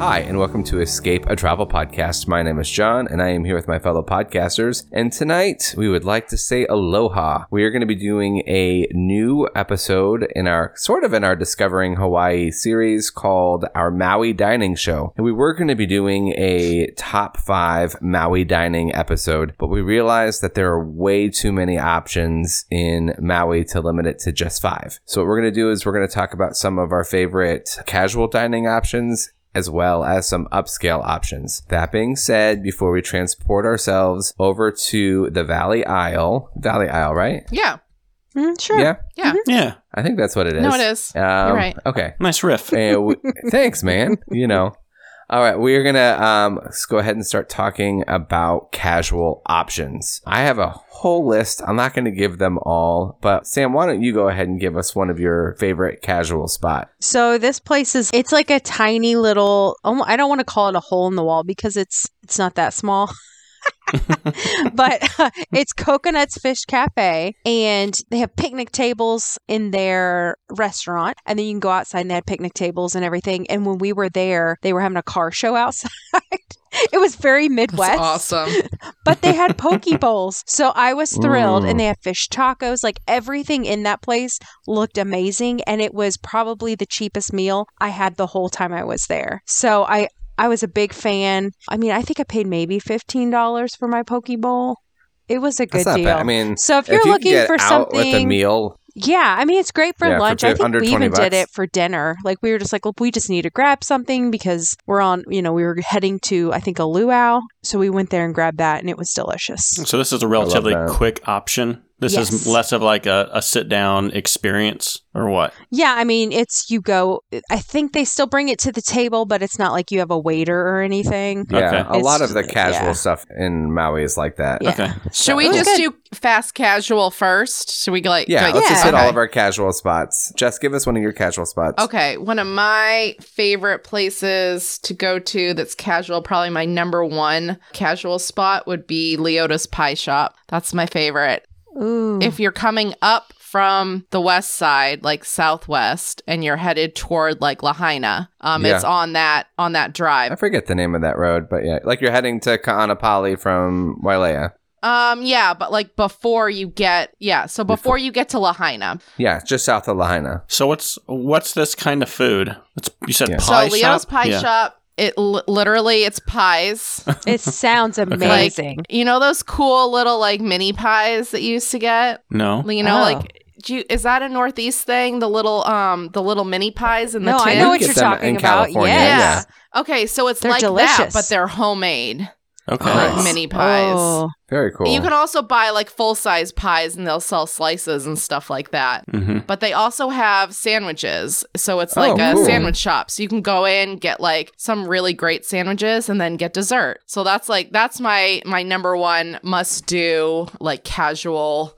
Hi, and welcome to Escape, a travel podcast. My name is John, and I am here with my fellow podcasters. And tonight, we would like to say aloha. We are going to be doing a new episode in our sort of in our Discovering Hawaii series called our Maui Dining Show. And we were going to be doing a top five Maui dining episode, but we realized that there are way too many options in Maui to limit it to just five. So, what we're going to do is we're going to talk about some of our favorite casual dining options as well as some upscale options. That being said, before we transport ourselves over to the Valley Isle, Valley Isle, right? Yeah. Mm, sure. Yeah, Yeah. Yeah, I think that's what it is. No, it is. Um, You're right. Okay. nice riff. We- thanks, man. You know. All right, we're gonna um, let's go ahead and start talking about casual options. I have a whole list. I'm not gonna give them all, but Sam, why don't you go ahead and give us one of your favorite casual spot? So this place is it's like a tiny little I don't want to call it a hole in the wall because it's it's not that small. but it's Coconuts Fish Cafe and they have picnic tables in their restaurant and then you can go outside and they had picnic tables and everything and when we were there they were having a car show outside. it was very Midwest. That's awesome. but they had poke bowls. So I was thrilled. Mm. And they had fish tacos. Like everything in that place looked amazing. And it was probably the cheapest meal I had the whole time I was there. So I. I was a big fan. I mean, I think I paid maybe fifteen dollars for my poke bowl. It was a good That's not deal. bad. I mean, so if if you're you looking get for out with a something, meal, yeah, I mean it's great for Yeah, for lunch. fi- I think we 20 even did it for dinner. Like we were just like, well, we just need to grab something because we're on. You know, we were heading to I think a luau, so we went there and grabbed that, and it was delicious. So this is a relatively quick option. This Yes. is less of like a, a sit down experience or what? Yeah, I mean, it's you go. I think they still bring it to the table, but it's not like you have a waiter or anything. yeah, Okay. a lot of the casual yeah. stuff in Maui is like that. Yeah. Okay. Should we just good. do fast casual first? Should we like Yeah, like- let's just hit Okay. all of our casual spots. Jess, give us one of your casual spots. Okay, one of my favorite places to go to that's casual, probably my number one casual spot would be Leoda's Pie Shop. That's my favorite. Ooh, If you're coming up from the west side, like southwest, and you're headed toward like Lahaina, um, Yeah. it's on that on that drive. I forget the name of that road, but yeah, like you're heading to Ka'anapali from Wailea. Um, yeah, but like before you get yeah, so before you get to Lahaina. Yeah, just south of Lahaina. So what's what's this kind of food? It's, you said Yeah. pie so Leo's shop? Pie Yeah. Shop. It li- literally it's pies. it sounds amazing. you know those cool little like mini pies that you used to get. No. You know, Oh. like do you, is that a Northeast thing? The little um the little mini pies in the no, I know what get you're talking about. Yes. yeah. Okay, so it's They're like that, but they're homemade Okay. like Nice. mini pies. Oh, Very cool. You can also buy like full size pies and they'll sell slices and stuff like that. hmm But they also have sandwiches. So it's like Oh, a cool. sandwich shop. So you can go in, get like some really great sandwiches and then get dessert. So that's like that's my my number one must do like casual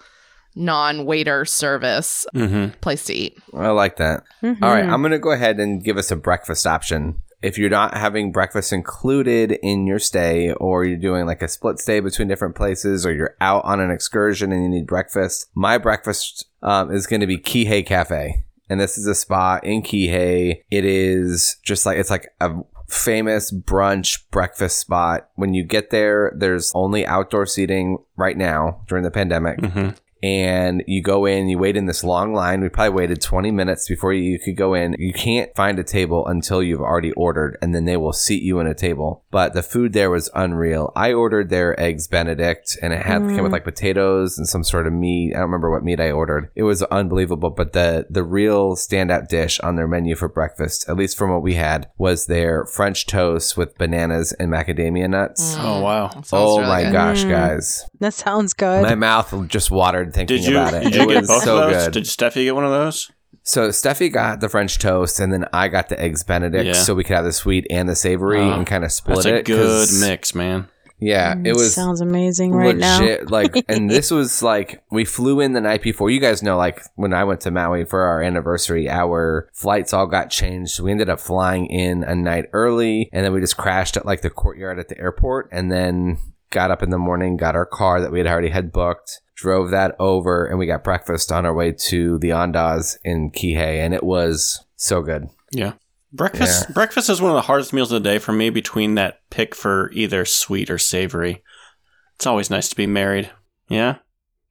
non-waiter service hmm place to eat. I like that. mhm. All right, I'm going to go ahead and give us a breakfast option. If you're not having breakfast included in your stay, or you're doing like a split stay between different places, or you're out on an excursion and you need breakfast, my breakfast um, is going to be Kihei Cafe. And this is a spot in Kihei. It is just like, it's like a famous brunch breakfast spot. When you get there, there's only outdoor seating right now during the pandemic hmm and you go in, you wait in this long line. We probably waited 20 minutes before you could go in. You can't find a table until you've already ordered, and then they will seat you in a table. But the food there was unreal. I ordered their eggs Benedict, and it had came with like potatoes and some sort of meat. I don't remember what meat I ordered. It was unbelievable. But the the real standout dish on their menu for breakfast, at least from what we had, was their French toast with bananas and macadamia nuts. Oh wow. Oh really my good. gosh, Mm. guys! that sounds good. My mouth just watered thinking Did you about it. did it you get was both so of those? good. Did Steffi get one of those? So Steffi got the French toast, and then I got the eggs Benedict, Yeah. so we could have the sweet and the savory Oh, and kind of split That's a it. good 'cause- mix, man. Yeah, it was sounds amazing right now. like and this was like we flew in the night before you guys know like when i went to maui for our anniversary our flights all got changed so we ended up flying in a night early and then we just crashed at like the courtyard at the airport and then got up in the morning got our car that we had already had booked drove that over and we got breakfast on our way to the Andaz in kihei and it was so good Yeah. Breakfast breakfast is one of the hardest meals of the day for me between that pick for either sweet or savory. It's always nice to be married. Yeah?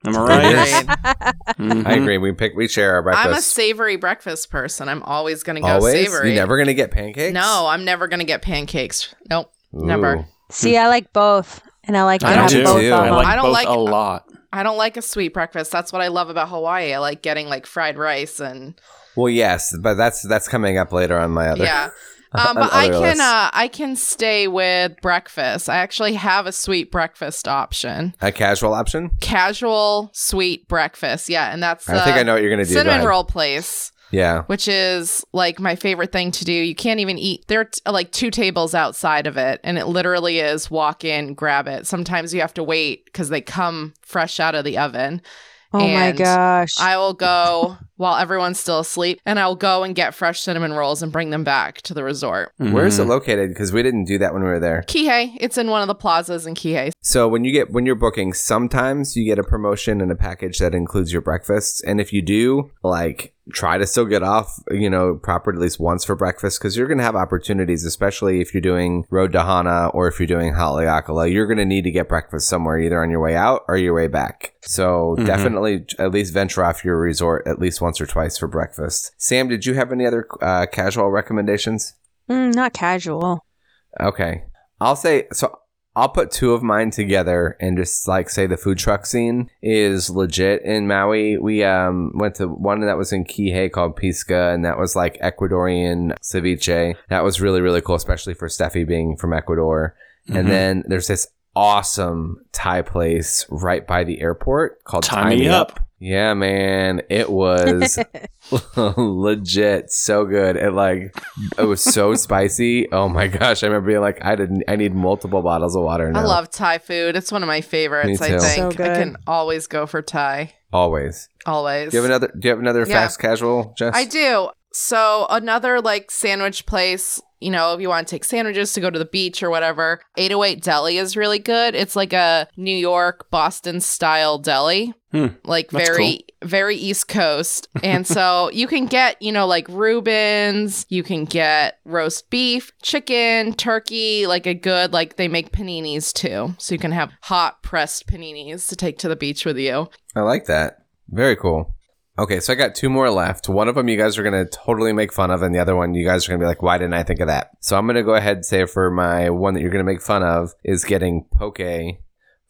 Am I right? Agreed. Mhm. i agree we pick we share our breakfast I'm a savory breakfast person. I'm always gonna go always savory. you're never gonna get pancakes No, I'm never gonna get pancakes. Nope. never. See, I like both, and I like to I have do. both too. I them. like I don't both like- a lot. I don't like a sweet breakfast. That's what I love about Hawaii. I like getting like fried rice and Well, yes, but that's that's coming up later on my other. yeah. Um, but I can uh, I can stay with breakfast. I actually have a sweet breakfast option. a casual option. Casual sweet breakfast. Yeah, and that's I think uh, I know what you're gonna do. Cinnamon roll place. Yeah, which is like my favorite thing to do. You can't even eat. There are t- like two tables outside of it, and it literally is walk in, grab it. Sometimes you have to wait because they come fresh out of the oven. Oh my gosh. I will go while everyone's still asleep, and I'll go and get fresh cinnamon rolls and bring them back to the resort. where's it Mhm. located? Because we didn't do that when we were there. Kihei, it's in one of the plazas in Kihei. So when you get when you're booking, sometimes you get a promotion and a package that includes your breakfast. And if you do, like try to still get off, you know, proper at least once for breakfast because you're gonna have opportunities, especially if you're doing Road to Hana or if you're doing Haleakala. You're gonna need to get breakfast somewhere, either on your way out or your way back. So Mhm. definitely at least venture off your resort at least once or twice for breakfast. Sam, did you have any other uh, casual recommendations? Mm, not casual. Okay. I'll say so I'll put two of mine together and just like say the food truck scene is legit in Maui. We um went to one that was in Kihei called Pisca and that was like Ecuadorian ceviche. That was really really cool especially for Steffi being from Ecuador. And Mhm. then there's this awesome Thai place right by the airport called Tie Me Up. Yeah, man, it was legit so good. It like it was so spicy. Oh my gosh, I remember being like, I didn't. I need multiple bottles of water now. I love Thai food. It's one of my favorites. I too. So think I can always go for Thai. always. Always. Do you have another? Do you have another Yeah. fast casual, Jess? I do. So another like sandwich place, you know, if you want to take sandwiches to go to the beach or whatever, 808 Deli is really good. It's like a New York, Boston style deli. Hmm, Like that's very very East Coast. And so you can get, you know, like Reubens, you can get roast beef, chicken, turkey, like a good like they make paninis too. So you can have hot pressed paninis to take to the beach with you. I like that. Very cool. Okay, so I got two more left. One of them you guys are gonna totally make fun of, and the other one you guys are gonna be like, "Why didn't I think of that?" So I'm gonna go ahead and say for my one that you're gonna make fun of is getting poke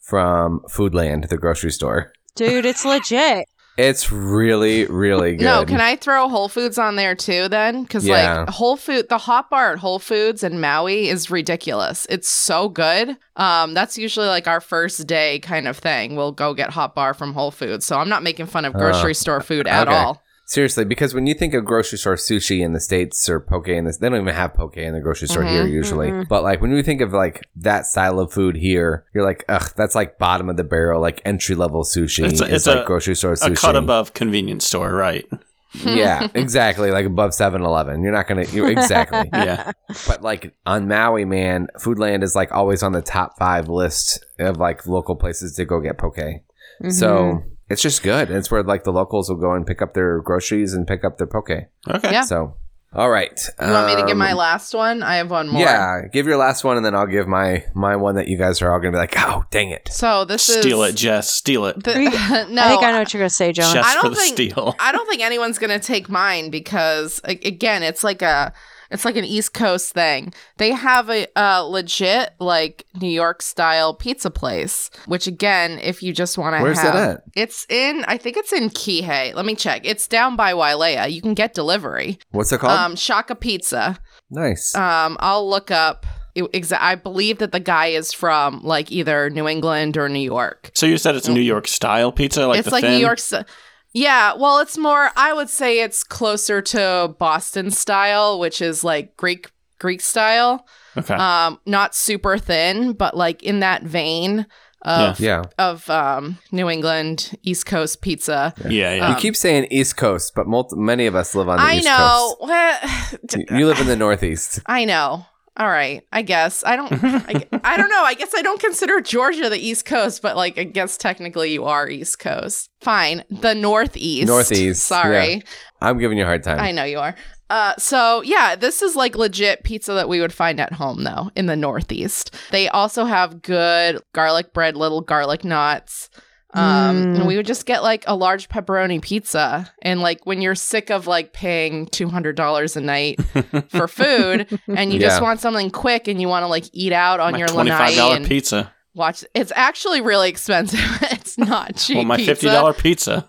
from Foodland, the grocery store. Dude, it's legit. It's really, really good. No, can I throw Whole Foods on there too then? Because Yeah. like Whole Food, the hot bar at Whole Foods in Maui is ridiculous. It's so good. Um, that's usually like our first day kind of thing. We'll go get hot bar from Whole Foods. So I'm not making fun of grocery store food at okay. all. Seriously, because when you think of grocery store sushi in the states or poke in this, they don't even have poke in the grocery store here Mhm, usually. mhm. But like when you think of like that style of food here, you're like, ugh, that's like bottom of the barrel, like entry level sushi. It's It's, a- it's like a- grocery store sushi. A cut above convenience store, right? yeah, exactly. Like above 7-Eleven. You're not gonna. Exactly. Yeah. But like on Maui, man, Foodland is like always on the top five list of like local places to go get poke. Mm-hmm. So it's just good. And it's where like the locals will go and pick up their groceries and pick up their poke. Okay. Yeah. So, all right. You want me to give my Um, last one? I have one more. Yeah, give your last one, and then I'll give my my one that you guys are all gonna be like, oh, dang it. So this Steal is steal it, Jess. Steal it. The, no, I think I know what you're gonna say, John. Just I don't for the think- steal. I don't think anyone's gonna take mine because again, it's like a it's like an East Coast thing. They have a, a legit like New York style pizza place, which again, if you just want to Where's have, that at? it's in I think it's in Kihei. Let me check. It's down by Wailea. You can get delivery. What's it called? Um, Shaka Pizza. nice. Um, I'll look up. it- Exa- I believe that the guy is from like either New England or New York. So you said it's New York style pizza, like it's the like thin? New York. st- Yeah, well, it's more. I would say it's closer to Boston style, which is like Greek Greek style. Okay. Um, not super thin, but like in that vein of Yeah. of um New England East Coast pizza. yeah, yeah. um, you keep saying East Coast, but multi- many of us live on the I East know. Coast. You- You live in the Northeast. I know. All right. I guess. I don't I, I don't know. I guess I don't consider Georgia the East Coast, but like I guess technically you are East Coast. Fine. The Northeast. Northeast, Sorry. I'm giving you a hard time. I know you are. Uh, so yeah, this is like legit pizza that we would find at home though in the Northeast. They also have good garlic bread, little garlic knots. Um, Mm. and we would just get like a large pepperoni pizza. And like when you're sick of like paying two hundred dollars a night for food, and you Yeah. just want something quick and you want to like eat out on my your twenty-five lanai dollar and pizza. watch. It's actually really expensive. it's not cheap. Well, my fifty dollar pizza.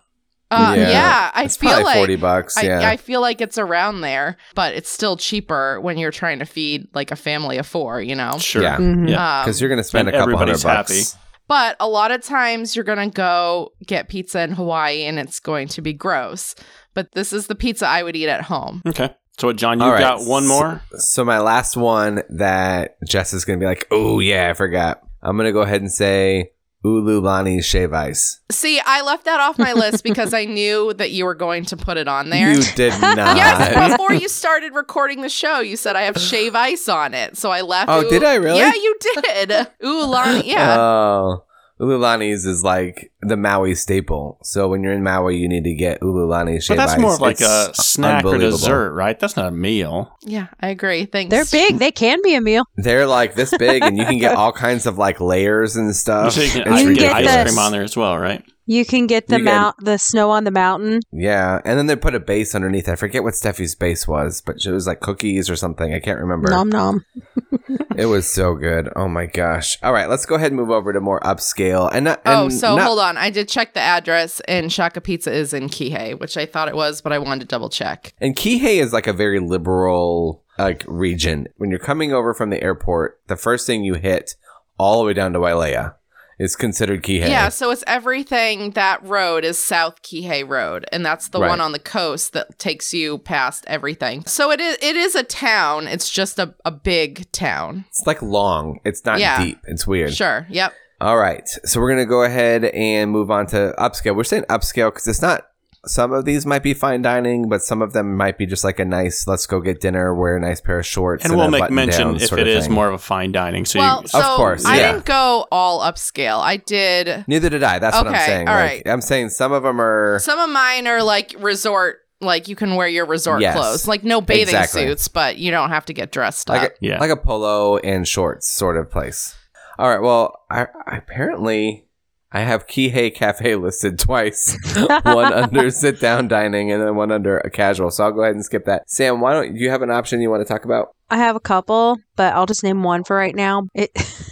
Uh, Yeah. yeah, I it's feel like 40 bucks. Yeah. I feel like it's around there, but it's still cheaper when you're trying to feed like a family of four, you know? Sure. Yeah. Mhm. Yeah. Um, Because you're going to spend And a couple hundred everybody's bucks. But a lot of times you're going to go get pizza in Hawaii and it's going to be gross. But this is the pizza I would eat at home. Okay. So, what, John, you All right. got one more? So my last one that Jess is going to be like, oh, yeah, I forgot. I'm going to go ahead and say Ululani Shave Ice. See, I left that off my list because I knew that you were going to put it on there. You did not. Yes, before you started recording the show, you said I have shave ice on it. So I left. Oh, did I really? Yeah, you did. Ooh, Yeah. Oh. Ululani's is like the Maui staple. So when you're in Maui, you need to get Ululani Shave But that's Ice. more of like a snack or unbelievable. dessert, right? That's not a meal. yeah, I agree. Thanks. They're big. They can be a meal. They're like this big, and you can get all kinds of like layers and stuff. so you can, It's I can get get ice the- cream on there as well, right? You can get the mount, the snow on the mountain. Yeah, and then they put a base underneath. I forget what Steffi's base was, but it was like cookies or something. I can't remember. Nom nom. It was so good. Oh my gosh! All right, let's go ahead and move over to more upscale. And, not, and Oh, so not- hold on. I did check the address, and Shaka Pizza is in Kihei, which I thought it was, but I wanted to double check. And Kihei is like a very liberal like region. When you're coming over from the airport, the first thing you hit all the way down to Wailea is considered Kihei. Yeah, so it's everything that road is South Kihei Road, and that's the Right. one on the coast that takes you past everything. So it is it is a town. It's just a, a big town. It's like long. It's not Yeah. deep. It's weird. Sure. Yep. All right. So we're going to go ahead and move on to upscale. We're saying upscale because it's not, some of these might be fine dining, but some of them might be just like a nice, let's go get dinner, wear a nice pair of shorts. And we'll a make mention down if sort it of is thing. more of a fine dining. So well, you, so course, I yeah. didn't go all upscale. I did Neither did I. That's what I'm saying. all Like, right. I'm saying some of them are. some of mine are like resort like you can wear your resort Yes. clothes. Like no bathing Exactly. suits, but you don't have to get dressed like up. a, Yeah. like a polo and shorts sort of place. All right. Well, I, I apparently I have Kihei Cafe listed twice. one under sit down dining and then one under a casual. So I'll go ahead and skip that. Sam, why don't you have an option you want to talk about? I have a couple, but I'll just name one for right now. It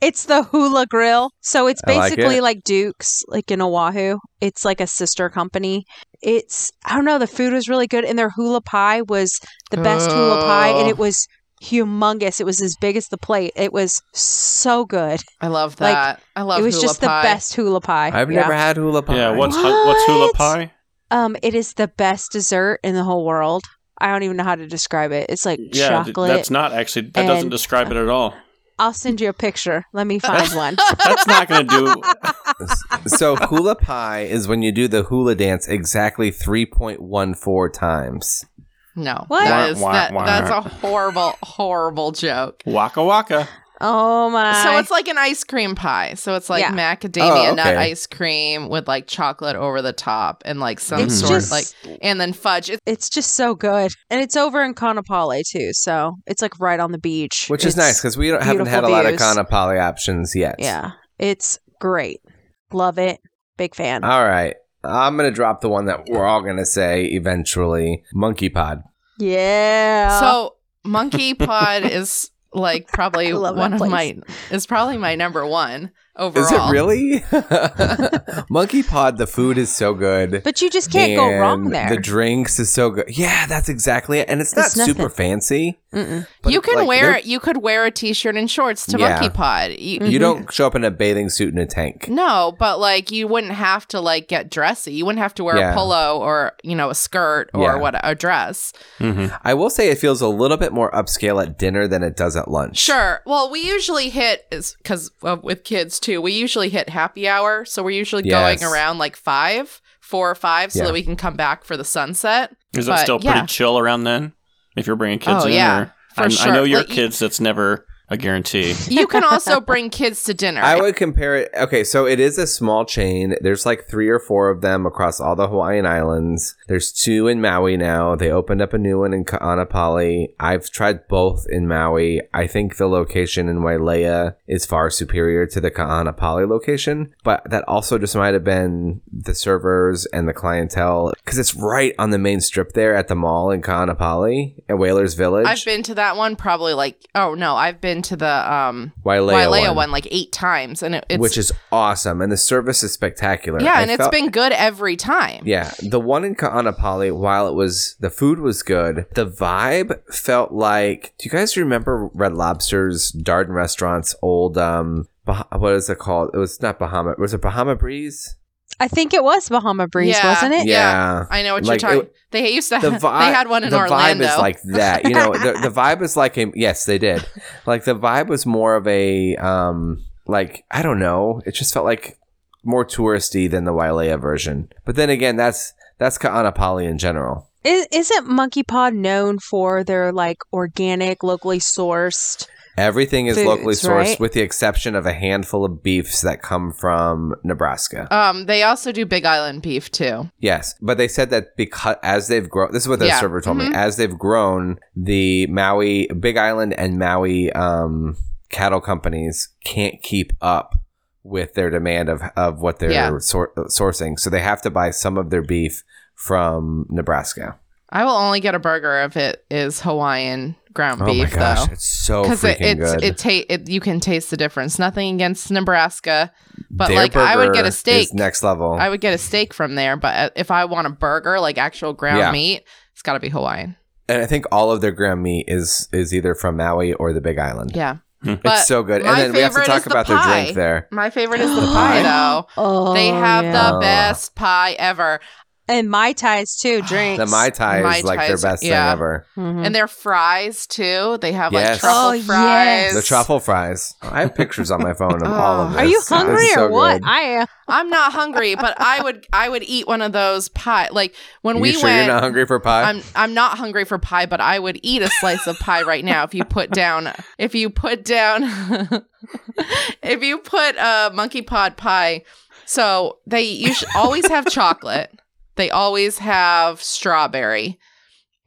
It's the Hula Grill. So it's I like basically it. like Duke's, like in Oahu. It's like a sister company. It's I don't know, the food was really good and their hula pie was the best hula pie and Oh. it was humongous. It was as big as the plate. It was so good. I love that. like, that. I love it was hula just pie. the best hula pie. I've Yeah. never had hula pie. yeah, what's hu- what's hula pie? Um, it is the best dessert in the whole world. I don't even know how to describe it. It's like Yeah, chocolate. that's not actually that doesn't describe it at all. I'll send you a picture. Let me find one. That's not going to do. so hula pie is when you do the hula dance exactly 3.14 times. No, What? that is Wah, that, wah, that's a horrible, horrible joke. Waka waka. Oh my! So it's like an ice cream pie. So it's like Yeah. macadamia Oh, nut ice cream with like chocolate over the top and like some It's sort just- like and then fudge. It, it's just so good, and it's over in Ka'anapali too. So it's like right on the beach, Which is nice because we don't, haven't had a beautiful lot of views. Options yet. Yeah, it's great. Love it. Big fan. All right. I'm going to drop the one that we're all going to say eventually Monkey Pod. yeah. so monkey pod is like probably I love that one of place. my is probably my number one. overall. Is it really? Monkey Pod, the food is so good. But you just can't go wrong there. The drinks is so good. Yeah, that's exactly it. And it's not nothing. super fancy. You can like, wear they're- you could wear a t-shirt and shorts to Yeah. Monkey Pod. You, You don't show up in a bathing suit in a tank. No, but like you wouldn't have to like get dressy. You wouldn't have to wear Yeah. a polo or you know a skirt or Yeah. what a dress. hmm I will say it feels a little bit more upscale at dinner than it does at lunch. Sure. Well, we usually hit is because uh, with kids too. We usually hit happy hour, so we're usually Yes. going around like five, four or five, so Yeah. that we can come back for the sunset. Is it But, still yeah. pretty chill around then? If you're bringing kids Oh, in, yeah, or for I'm- sure. I know your Like, kids. That's never a guarantee. You can also bring kids to dinner. I would compare it. Okay, so it is a small chain. There's like three or four of them across all the Hawaiian Islands. There's two in Maui now. They opened up a new one in Ka'anapali. I've tried both in Maui. I think the location in Wailea is far superior to the Ka'anapali location, but that also just might have been the servers and the clientele because it's right on the main strip there at the mall in Ka'anapali at Whalers Village. I've been to that one probably like oh no, I've been to the um Wailea, Wailea one. one. like eight times, and it, it's which is awesome, and the service is spectacular. yeah, I and it's been good every time. Yeah, the one in Ka'anapali, while it was the food was good, the vibe felt like. Do you guys remember Red Lobster's Darden Restaurant's old um? Bah- what is it called? It was not Bahama. Was it Bahama Breeze? I think it was Bahama Breeze, Yeah. wasn't it? Yeah. I know what Like, you're talking. it- they used to. The have vibe. they had one in the Orlando. vibe is like that. You know, the, the vibe is like a yes, they did. Like the vibe was more of a um, like I don't know. It just felt like more touristy than the Wailea version. But then again, that's that's Ka'anapali in general. Is, isn't Monkey Pod known for their like organic, locally sourced? Everything is Foods, locally sourced, right? with the exception of a handful of beefs that come from Nebraska. um, they also do Big Island beef too. yes, but they said that because as they've grown, this is what the Yeah, server told mhm. me. As they've grown, the Maui, Big Island, and Maui um, cattle companies can't keep up with their demand of of what they're Yeah. sor- sourcing, so they have to buy some of their beef from Nebraska. I will only get a burger if it is Hawaiian ground oh beef my gosh, though. it's so Because it, freaking it's good. it, ta- it you can taste the difference. Nothing against Nebraska, but Their like I would get a steak. next level. I would get a steak from there. But uh, if I want a burger, like actual ground Yeah. meat, it's got to be Hawaiian. and I think all of their ground meat is is either from Maui or the Big Island. Yeah, It's so good. And then we have to talk is the about their drink there. my favorite is the Pie? pie though. Oh, They have yeah. the Oh. best pie ever. And mai tais too. Drinks The Mai Tai Mai is like their best yeah. thing ever. Mhm. And their fries too. They have like Yes. truffle Oh, yes. fries. The truffle fries. I have pictures on my phone of all of this. Are you It's hungry so or what? good. I am. I'm not hungry, but I would I would eat one of those pie. Like when you we sure went. you're not hungry for pie? I'm I'm not hungry for pie, but I would eat a slice of pie right now if you put down if you put down if you put a monkey pod pie. So they you should always have chocolate. They always have strawberry.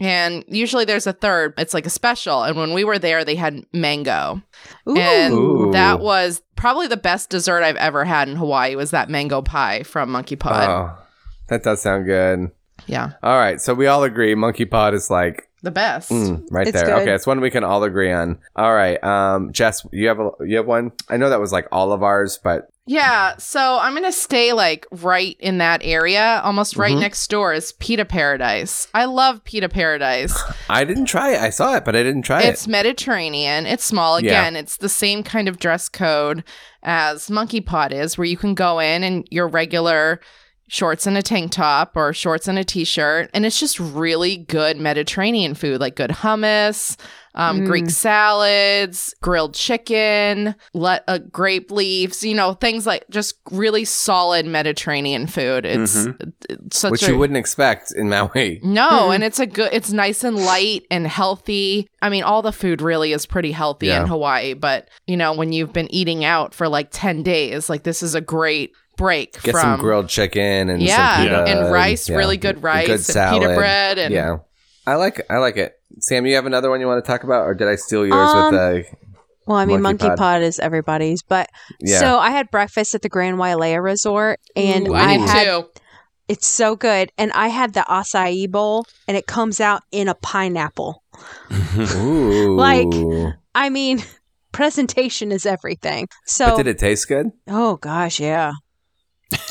And usually there's a third. It's like a special. And when we were there, they had mango. Ooh. And Ooh. that was probably the best dessert I've ever had in Hawaii was that mango pie from Monkey Pod. oh, that does sound good. Yeah. All right, so we all agree Monkey Pod is like The best. mm, right It's there. good. Okay, it's one we can all agree on. All right, um, Jess, you have a you have one. I know that was like all of ours, but Yeah, so I'm gonna stay like right in that area, almost right Mhm. next door is Pita Paradise. I love Pita Paradise. I didn't try it. I saw it, but I didn't try it's it. It's Mediterranean. It's small. Yeah. Again, it's the same kind of dress code as Monkey Pod is, where you can go in and your regular shorts and a tank top or shorts and a t-shirt and it's just really good mediterranean food like good hummus um, Mm. greek salads grilled chicken le- uh, grape leaves you know things like just really solid mediterranean food it's, it's such Which a you wouldn't expect in Maui. no, Mhm. and it's a good it's nice and light and healthy. I mean, all the food really is pretty healthy Yeah. in Hawaii, but you know, when you've been eating out for like 10 days, like this is a great break Get from some grilled chicken and yeah, some pita and rice, yeah, really good rice, good and pita bread and yeah, I like I like it. Sam, you have another one you want to talk about, or did I steal yours Um, with the? Well, I mean, Monkey Monkey Pod. Pod. is everybody's, but Yeah, so I had breakfast at the Grand Wailea Resort, and Ooh, I I, had too. it's so good, and I had the acai bowl, and it comes out in a pineapple. Ooh, Like- I mean, presentation is everything. So, but did it taste good? oh gosh, yeah,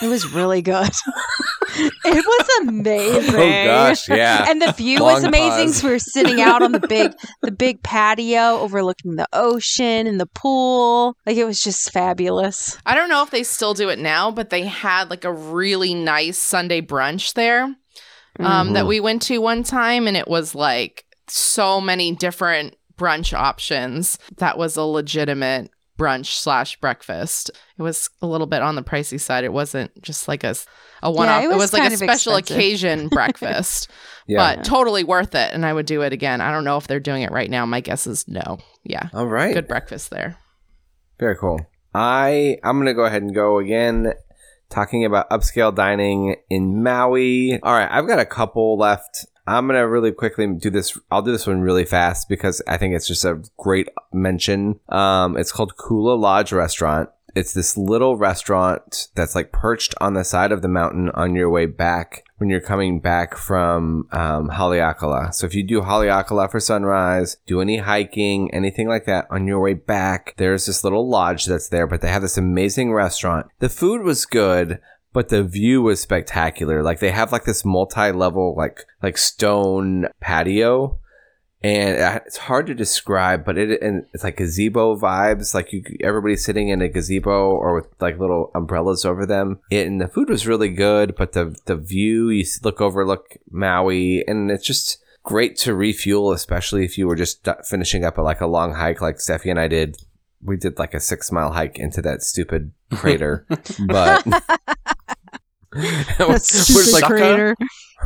it was really good. it was amazing. Oh gosh, yeah. And the view Long was amazing. pause. So we were sitting out on the big, the big patio overlooking the ocean and the pool. Like it was just fabulous. I don't know if they still do it now, but they had like a really nice Sunday brunch there um, Mhm. that we went to one time, and it was like so many different brunch options. That was a legitimate brunch slash breakfast. It was a little bit on the pricey side. It wasn't just like a, a one off. it it, was was like a special expensive. occasion breakfast, Yeah. but totally worth it. And I would do it again. I don't know if they're doing it right now. My guess is no. Yeah, All right. good breakfast there. Very cool. I I'm gonna go ahead and go again, talking about upscale dining in Maui. All right, I've got a couple left. I'm gonna really quickly do this. I'll do this one really fast because I think it's just a great mention. Um, it's called Kula Lodge Restaurant. It's this little restaurant that's like perched on the side of the mountain on your way back when you're coming back from um, Haleakala. So if you do Haleakala for sunrise, do any hiking, anything like that on your way back, there's this little lodge that's there, but they have this amazing restaurant. The food was good. But the view was spectacular. Like they have like this multi-level, like like stone patio, and uh, it's hard to describe, but it and it's like gazebo vibes. Like you, everybody's sitting in a gazebo or with like little umbrellas over them. It, and the food was really good, but the the view you look over, look Maui, and it's just great to refuel, especially if you were just finishing up a, like a long hike, like Steffi and I did. We did like a six mile hike into that stupid crater, but. we're just like, crater.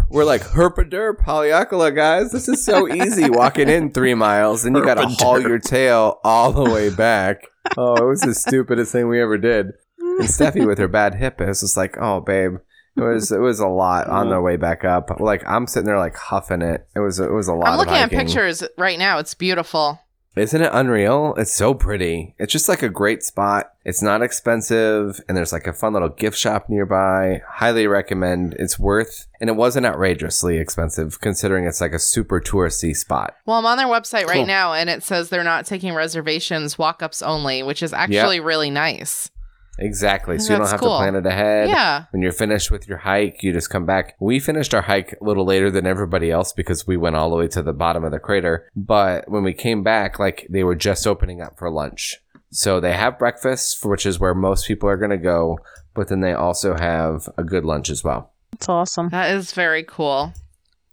We're like herpaderp Haleakala guys. This is so easy walking in three miles, and you got to haul your tail all the way back. Oh, it was the stupidest thing we ever did. And Steffi with her bad hip, it was just like, oh babe, it was it was a lot on the way back up. Like I'm sitting there like huffing it. It was it was a lot. I'm of looking at hiking. pictures right now. It's beautiful. Isn't it unreal? It's so pretty. It's just like a great spot. It's not expensive, and there's like a fun little gift shop nearby. Highly recommend. It's worth, and it wasn't outrageously expensive considering it's like a super touristy spot. Well, I'm on their website right now, and it says they're not taking reservations, walk-ups only, which is actually really nice. Exactly. So you don't have cool. to plan it ahead. Yeah. When you're finished with your hike, you just come back. We finished our hike a little later than everybody else because we went all the way to the bottom of the crater. But when we came back, like they were just opening up for lunch. So they have breakfast, which is where most people are going to go. But then they also have a good lunch as well. That's awesome. That is very cool.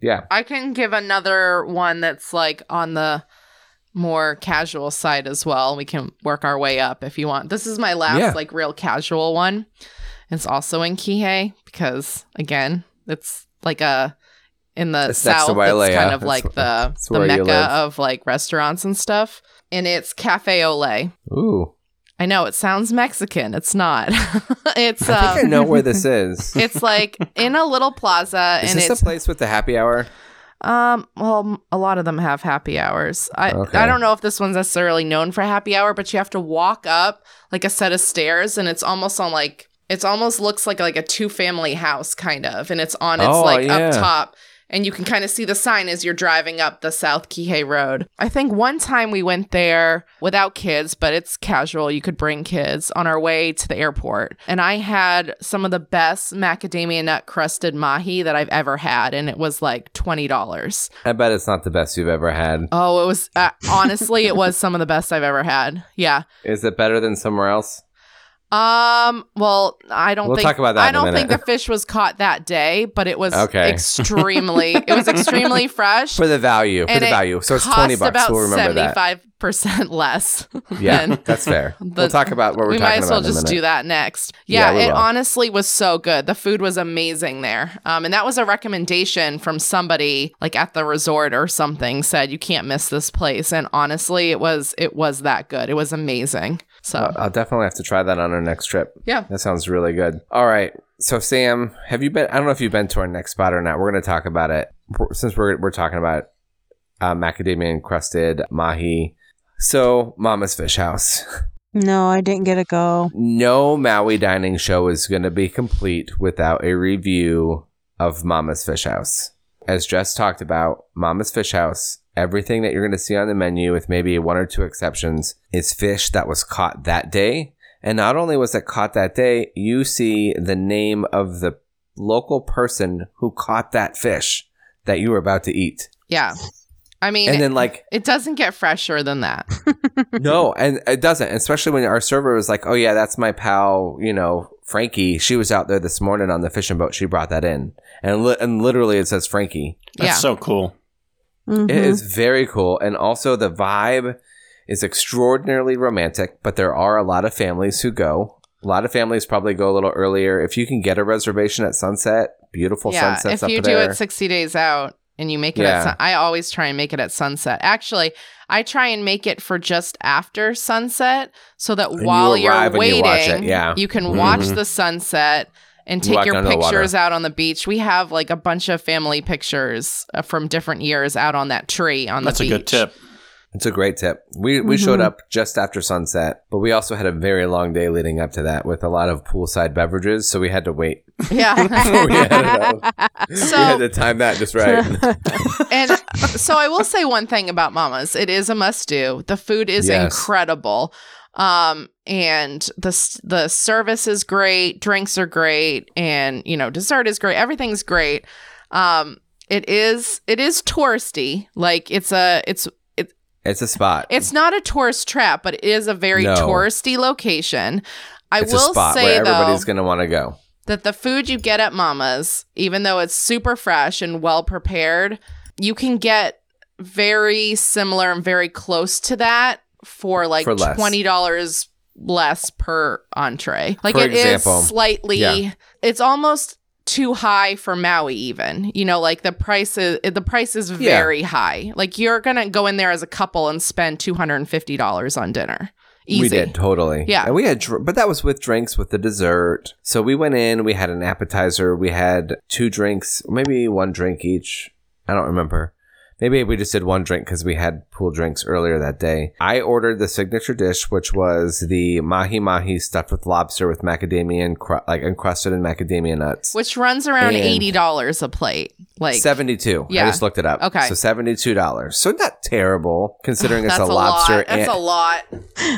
Yeah. I can give another one that's like on the more casual side as well. We can work our way up if you want. This is my last Yeah. like real casual one. It's also in Kihei because again, it's like a in the It's south. Wailea. It's kind of like wh- the the mecca of like restaurants and stuff. And it's Cafe O'Lei. Ooh. I know it sounds Mexican. It's not. it's I think I um, know where this is. it's like in a little plaza is and this it's the place with the happy hour? Um, well, a lot of them have happy hours. I Okay. I don't know if this one's necessarily known for happy hour, but you have to walk up like a set of stairs, and it's almost on like it's almost looks like like a two family house kind of, and it's on its Oh, like yeah. up top. And you can kind of see the sign as you're driving up the South Kihei Road. I think one time we went there without kids, but it's casual. You could bring kids on our way to the airport. And I had some of the best macadamia nut crusted mahi that I've ever had. And it was like $20. I bet it's not the best you've ever had. Oh, it was uh, honestly, it was some of the best I've ever had. Yeah. Is it better than somewhere else? Um. Well, I don't We'll think talk about that I don't think the fish was caught that day, but it was Okay. extremely. it was extremely fresh. For the value. For the value. So it's 20 bucks. About We'll remember that. seventy-five percent less. Yeah, that's fair. the- we'll talk about what we're we might as well about in a just do that next. Yeah, Yeah, it will. honestly was so good. The food was amazing there. Um, and that was a recommendation from somebody like at the resort or something said you can't miss this place. And honestly, it was it was that good. It was amazing. So I'll- I'll definitely have to try that on our next trip. yeah. That sounds really good. All right. So Sam, have you been? I don't know if you've been to our next spot or not. We're going to talk about it since we're we're talking about uh, macadamia encrusted mahi. So Mama's Fish House. No, I didn't get a go. No Maui dining show is going to be complete without a review of Mama's Fish House. As Jess talked about, Mama's Fish House everything that you're going to see on the menu, with maybe one or two exceptions, is fish that was caught that day. And not only was it caught that day, you see the name of the local person who caught that fish that you were about to eat. Yeah. I mean, And then, like, it doesn't get fresher than that. no, and it doesn't, especially when our server was like, oh, yeah, that's my pal, you know, Frankie. She was out there this morning on the fishing boat. She brought that in. And, li- and literally it says Frankie. That's yeah. so cool. Mhm. It is very cool. And also, the vibe is extraordinarily romantic, but there are a lot of families who go. A lot of families probably go a little earlier. If you can get a reservation at sunset, beautiful yeah. sunsets If you do there. it 60 days out and you make it Yeah. at sun- I always try and make it at sunset. Actually, I try and make it for just after sunset so that you while and you waiting, watch it, yeah. you can watch Mhm. the sunset and take walk your under the water. pictures out on the beach. We have like a bunch of family pictures uh, from different years out on that tree on That's the beach. That's a good tip. It's a great tip. We we Mhm. showed up just after sunset, but we also had a very long day leading up to that with a lot of poolside beverages, so we had to wait. Yeah. we, had to, we So- had to time that just right. and so I will say one thing about Mama's. It is a must do. The food is Yes. incredible. Um and the the service is great, drinks are great, and you know, dessert is great. Everything's great. Um it is it is touristy. Like it's a it's it's a spot. it's not a tourist trap, but it is a very No. touristy location. I It's will a spot say everybody's going to want to go. that the food you get at Mama's, even though it's super fresh and well prepared, you can get very similar and very close to that for like For less. twenty dollars less per entree. Like For it is example, slightly yeah. it's almost too high for Maui even. You know, like the price is the price is Yeah. very high. Like you're gonna go in there as a couple and spend two hundred and fifty dollars on dinner. Easy. We did totally. Yeah. and we had, dr- but that was with drinks with the dessert. So we went in. We had an appetizer. We had two drinks, maybe one drink each. I don't remember. Maybe we just did one drink because we had pool drinks earlier that day. I ordered the signature dish, which was the mahi mahi stuffed with lobster with macadamia and cru- like encrusted in macadamia nuts. Which runs around And- eighty dollars a plate. Like Seventy-two. Yeah. I just looked it up. Okay. so seventy-two dollars. So not terrible considering it's that's a lobster. lot. That's and- a lot.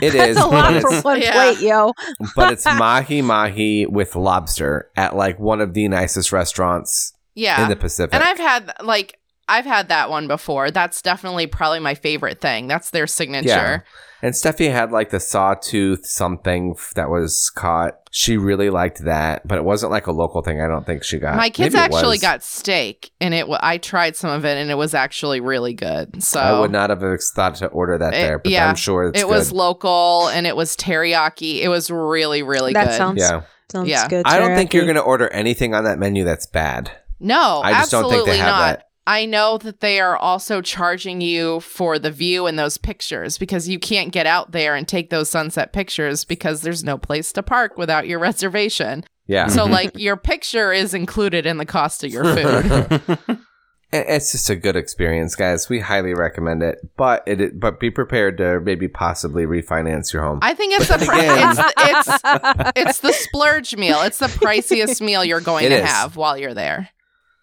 It is. That's a lot for it's- one Yeah. plate, yo. but it's mahi mahi with lobster at like one of the nicest restaurants Yeah. in the Pacific. and I've had like I've had that one before. That's definitely probably my favorite thing. That's their signature. Yeah. and Steffi had like the sawtooth something that was caught. She really liked that, but it wasn't like a local thing. I don't think she got. My kids actually got steak, and it. wa- I tried some of it, and it was actually really good. So I would not have thought to order that It- there, but yeah. I'm sure it's it was local, and it was teriyaki. It was really, really That good. sounds Yeah, sounds Yeah. good. I don't think you're going to order anything on that menu that's bad. No, I just don't think they have not. that. I know that they are also charging you for the view and those pictures because you can't get out there and take those sunset pictures because there's no place to park without your reservation. Yeah, So, mm-hmm. like, your picture is included in the cost of your food. It's just a good experience, guys. We highly recommend it, but it but be prepared to maybe possibly refinance your home. I think it's the But pri- again- it's, the- it's it's the splurge meal. It's the priciest meal you're going It to is. have while you're there.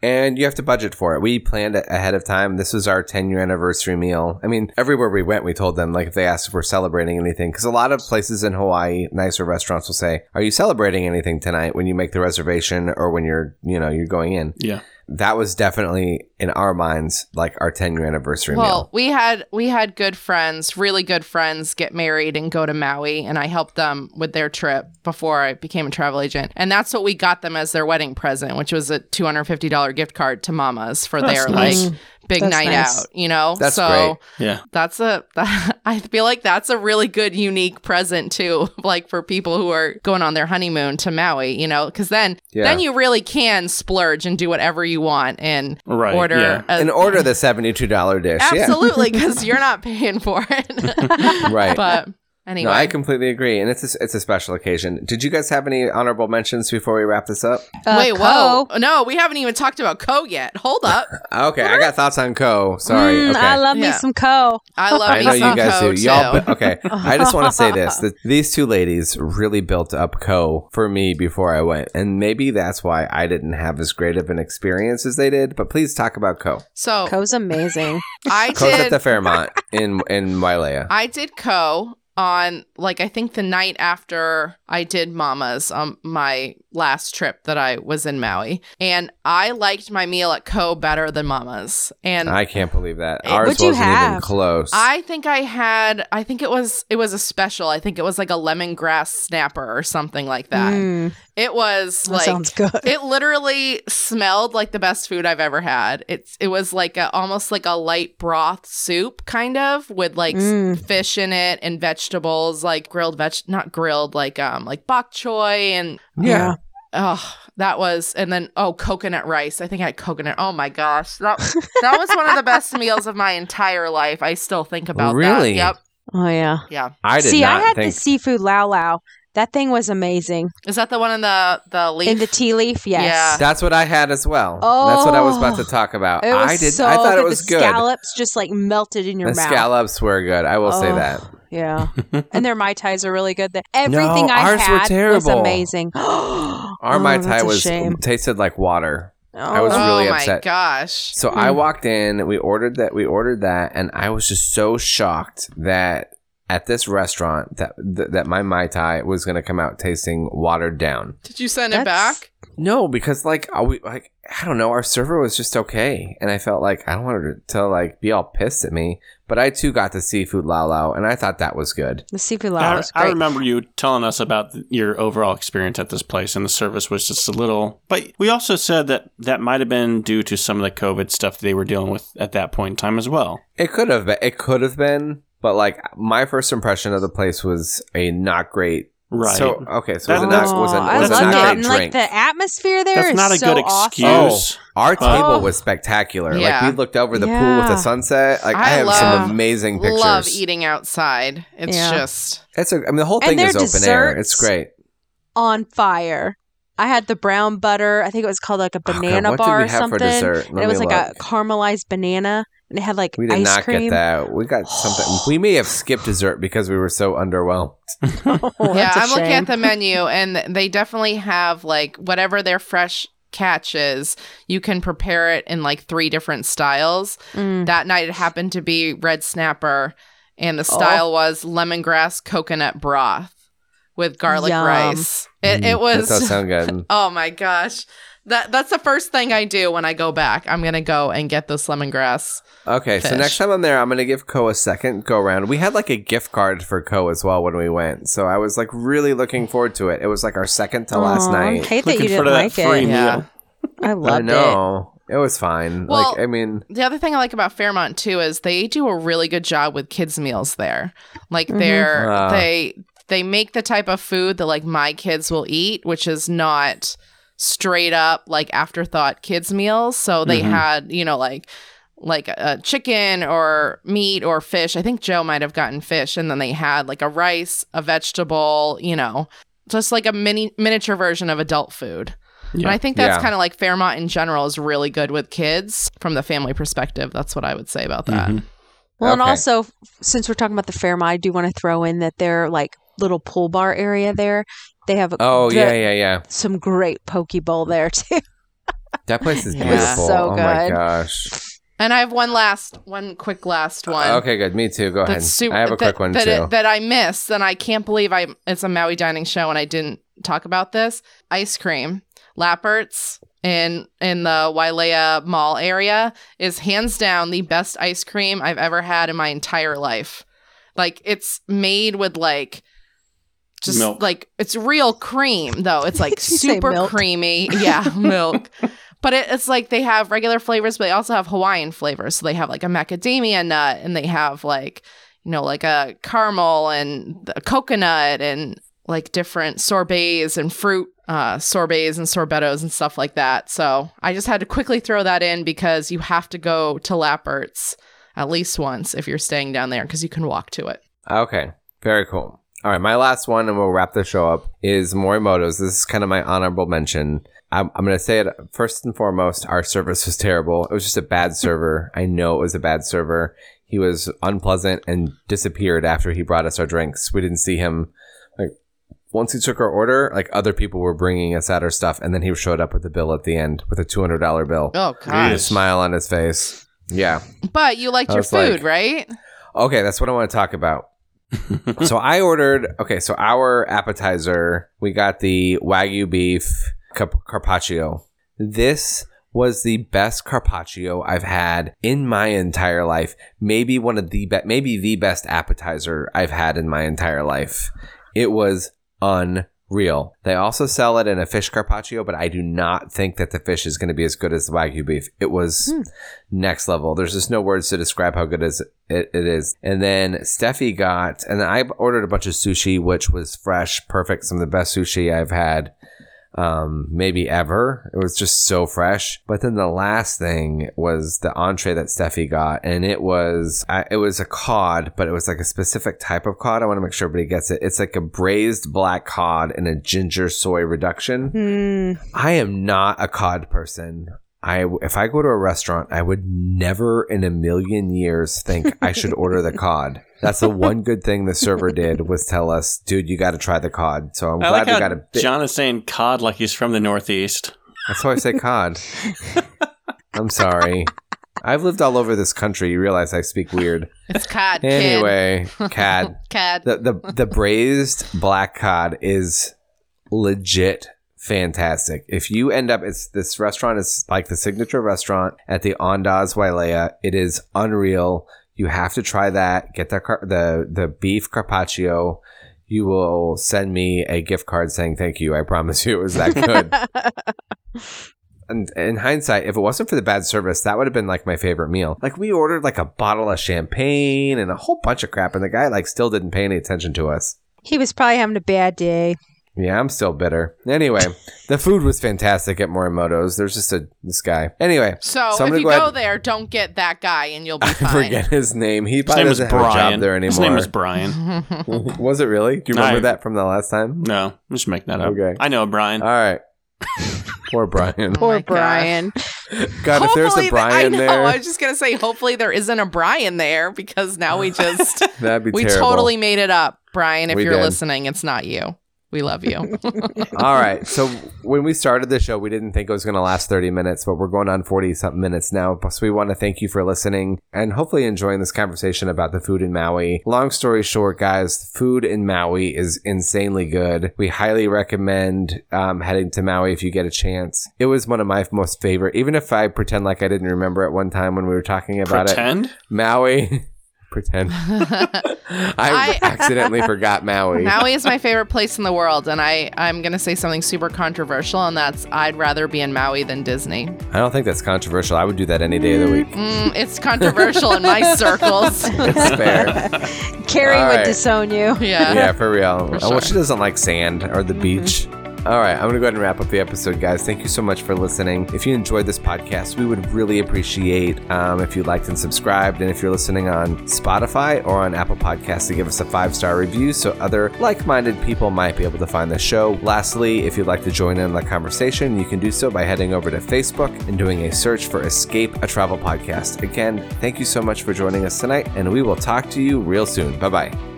And you have to budget for it. We planned it ahead of time. This was our 10 year anniversary meal. I mean, everywhere we went, we told them like if they asked if we're celebrating anything, because a lot of places in Hawaii, nicer restaurants will say, "Are you celebrating anything tonight?" When you make the reservation or when you're, you know, you're going in. yeah. That was definitely in our minds like our 10 year anniversary Well, meal. we had we had good friends, really good friends, get married and go to Maui, and I helped them with their trip before I became a travel agent, and that's what we got them as their wedding present, which was a two hundred fifty dollar gift card to Mama's for That's their nice. like mm. Big That's night nice. out. You know, That's so great. Yeah. that's a I feel like that's a really good unique present too, like for people who are going on their honeymoon to Maui. You know, because then Yeah. then you really can splurge and do whatever you want and Right, order yeah. a- and order the $72 dish. Absolutely, because you're not paying for it. Right. but Anyway, No, I completely agree, and it's a, it's a special occasion. Did you guys have any honorable mentions before we wrap this up? Uh, wait, Ko. whoa, no, we haven't even talked about Ko yet. Hold up, Okay, I got thoughts on Ko. Sorry. Mm, okay. I love me some Ko. I love I me know you guys Ko do. Y'all, too. okay. I just want to say this: that these two ladies really built up Ko for me before I went, and maybe that's why I didn't have as great of an experience as they did. But please talk about Ko. so Ko's amazing. I Ko's at the Fairmont in in Wailea. I did Ko on like I think the night after I did Mama's um my last trip that I was in Maui, and I liked my meal at Ko better than Mama's, and I can't believe that Hey, ours what'd you wasn't even have? close. I think I had I think it was it was a special. I think it was like a lemongrass snapper or something like that. Mm, It was that like sounds good. it literally smelled like the best food I've ever had. It's it was like a almost like a light broth soup kind of with like Mm. fish in it and vegetables like grilled veg not grilled like um like bok choy and yeah. oh that was and then oh coconut rice. I think I had coconut. Oh my gosh. That that was one of the best meals of my entire life. I still think about Really? that. Yep. Oh yeah. Yeah. I did See, not I had think. the seafood lau lau. That thing was amazing. Is that the one in the the leaf? In the ti leaf, yes. Yeah. That's what I had as well. Oh, that's what I was about to talk about. It was I did. so I thought good. it was the good. Scallops just like melted in your the mouth. scallops were good. I will say Oh, that. Yeah, and their mai tais are really good. The- Everything No, I ours were had was amazing. Our oh, mai tai was shame. tasted like water. I was Oh. really oh upset. my gosh. So Hmm. I walked in, we ordered that we ordered that and I was just so shocked that at this restaurant that th- that my mai tai was going to come out tasting watered down. Did you send it back? No, because like are we like I don't know, our server was just okay and I felt like I don't want her to, to like be all pissed at me, but I too got the seafood lau lau and I thought that was good. The seafood lau I, was I remember you telling us about your overall experience at this place, and the service was just a little. But we also said that that might have been due to some of the COVID stuff they were dealing with at that point in time as well. It could have been, it could have been, but like my first impression of the place was a not great Right. So okay, so That- was it that's- not was it, I was it loved not it. great drink? like the atmosphere there That's is not a so good awesome. excuse. Oh, our But- table Oh. was spectacular. Yeah. Like we looked over the pool with the sunset. Like I, I have love- some amazing pictures. I love eating outside. It's Yeah. just It's a, I mean the whole thing their is open air. It's great. on fire. I had the brown butter. I think it was called like a Oh, God, banana what did bar we or have for something. dessert? And it was me like a caramelized banana, and it had like We did ice not cream. get that. We got something. We may have skipped dessert because we were so underwhelmed. Oh, yeah. that's a I'm looking at the menu, and they definitely have like whatever their fresh catch is. You can prepare it in like three different styles. Mm. That night it happened to be red snapper, and the Oh. style was lemongrass coconut broth with garlic Yum. rice. It, it Mm, was. That does sound good. Oh my gosh. That that's the first thing I do when I go back. I'm gonna go and get this lemongrass. Okay, so next time I'm there, I'm gonna give Ko a second go around. We had like a gift card for Ko as well when we went, so I was like really looking forward to it. It was like our second to last night. I hate that you Looking for didn't like free it. Yeah. I I loved it. know it. was fine. Well- like I mean, The other thing I like about Fairmont too is they do a really good job with kids meals there. Like Mhm. they're Ah. they they make the type of food that like my kids will eat, which is not straight up like afterthought kids meals. So they Mhm. had, you know, like like a chicken or meat or fish. I think Joe might have gotten fish and then they had like a rice, a vegetable, you know, just like a mini miniature version of adult food. And I think that's Yeah. kind of like Fairmont in general is really good with kids from the family perspective. That's what I would say about that. Mhm. Well, and also since we're talking about the Fairmont, I do want to throw in that their like little pool bar area there. They have a oh good- yeah, yeah, yeah. some great poke bowl there too. That place is Yeah. beautiful. So oh my good. gosh. And I have one last, one quick last uh, one. Okay, good. Me too. Go ahead. That's super, I have a that, quick one that, too. that I missed, and I can't believe I. It's a Maui dining show, and I didn't talk about this. Ice cream, Lappert's in in the Wailea Mall area is hands down the best ice cream I've ever had in my entire life. Like it's made with like just Milk. like it's real cream though. It's like Did you say super creamy. Yeah, milk. But it, it's like they have regular flavors, but they also have Hawaiian flavors. So they have like a macadamia nut, and they have like you know like a caramel and a coconut and like different sorbets and fruit uh, sorbets and sorbettos and stuff like that. So I just had to quickly throw that in because you have to go to Lappert's at least once if you're staying down there because you can walk to it. Okay. Very cool. All right, my last one, and we'll wrap the show up, is Morimoto's. This is kind of my honorable mention. I'm, I'm going to say it first and foremost. Our service was terrible. It was just a bad server. I know it was a bad server. He was unpleasant and disappeared after he brought us our drinks. We didn't see him. Like once he took our order, like other people were bringing us out our stuff, and then he showed up with the bill at the end with a two hundred dollar bill, Oh god. a smile on his face. Yeah. But you liked I your was like- food, right? Okay, that's what I want to talk about. so I ordered. Okay, so our appetizer, we got the wagyu beef car- carpaccio. This was the best carpaccio I've had in my entire life. Maybe one of the best, maybe the best appetizer I've had in my entire life. It was unreal. They also sell it in a fish carpaccio, but I do not think that the fish is going to be as good as the wagyu beef. It was hmm. next level. There's just no words to describe how good is it, it is. And then Steffi got, and I ordered a bunch of sushi, which was fresh, perfect, some of the best sushi I've had um maybe ever. It was just so fresh. But then the last thing was the entree that steffi got and it was I, it was a cod but it was like a specific type of cod. I want to make sure everybody gets it. It's like a braised black cod in a ginger soy reduction. Hmm. I am not a cod person. I if I go to a restaurant, I would never in a million years think I should order the cod. That's the one good thing the server did was tell us, dude, you got to try the cod. So I'm I glad like we how got a bit. John is saying cod like he's from the Northeast. That's why I say cod. I'm sorry. I've lived all over this country. You realize I speak weird. It's cod. kid. Anyway, cod. Cad. the the the braised black cod is legit fantastic. If you end up, it's this restaurant is like the signature restaurant at the Andaz Wailea. It is unreal. You have to try that. Get the car- the the beef carpaccio. You will send me a gift card saying thank you. I promise you, it was that good. And in hindsight, if it wasn't for the bad service, that would have been like my favorite meal. Like we ordered like a bottle of champagne and a whole bunch of crap, and the guy like still didn't pay any attention to us. He was probably having a bad day. Yeah, I'm still bitter. Anyway, the food was fantastic at Morimoto's. There's just a this guy. Anyway, So, So if you go go, ahead- there, don't get that guy, and you'll be I fine. forget his name. He His probably name was doesn't have a job Brian. there anymore. His name was Brian. was it really? Do you remember I- that from the last time? No, I'm just making that up. Okay. I know Brian. All right. Poor Brian. Oh Poor my gosh. Brian. God, if there's a Hopefully- Brian I know. there, I was just gonna say, hopefully there isn't a Brian there because now we just that'd be we terrible. totally made it up, Brian. If We you're did. listening, it's not you. We love you. All right. So when we started the show, we didn't think it was going to last 30 minutes, but we're going on 40 something minutes now. So we want to thank you for listening and hopefully enjoying this conversation about the food in Maui. Long story short, guys, food in Maui is insanely good. We highly recommend um, heading to Maui if you get a chance. It was one of my most favorite, even if I pretend like I didn't remember at one time when we were talking about it. Pretend. Maui. pretend. I, I- accidentally forgot Maui. Maui is my favorite place in the world, and I I'm gonna say something super controversial, and that's I'd rather be in Maui than Disney. I don't think that's controversial. I would do that any day of the week. Mm, it's controversial in my circles. It's fair. Carrie All would right. disown you. Yeah. yeah, for real. For Oh, well, she doesn't like sand or the beach. All right, I'm going to go ahead and wrap up the episode, guys. Thank you so much for listening. If you enjoyed this podcast, we would really appreciate um, if you liked and subscribed. And if you're listening on Spotify or on Apple Podcasts, to give us a five star review so other like minded people might be able to find the show. Lastly, if you'd like to join in the conversation, you can do so by heading over to Facebook and doing a search for Escape a Travel Podcast. Again, thank you so much for joining us tonight, and we will talk to you real soon. Bye bye.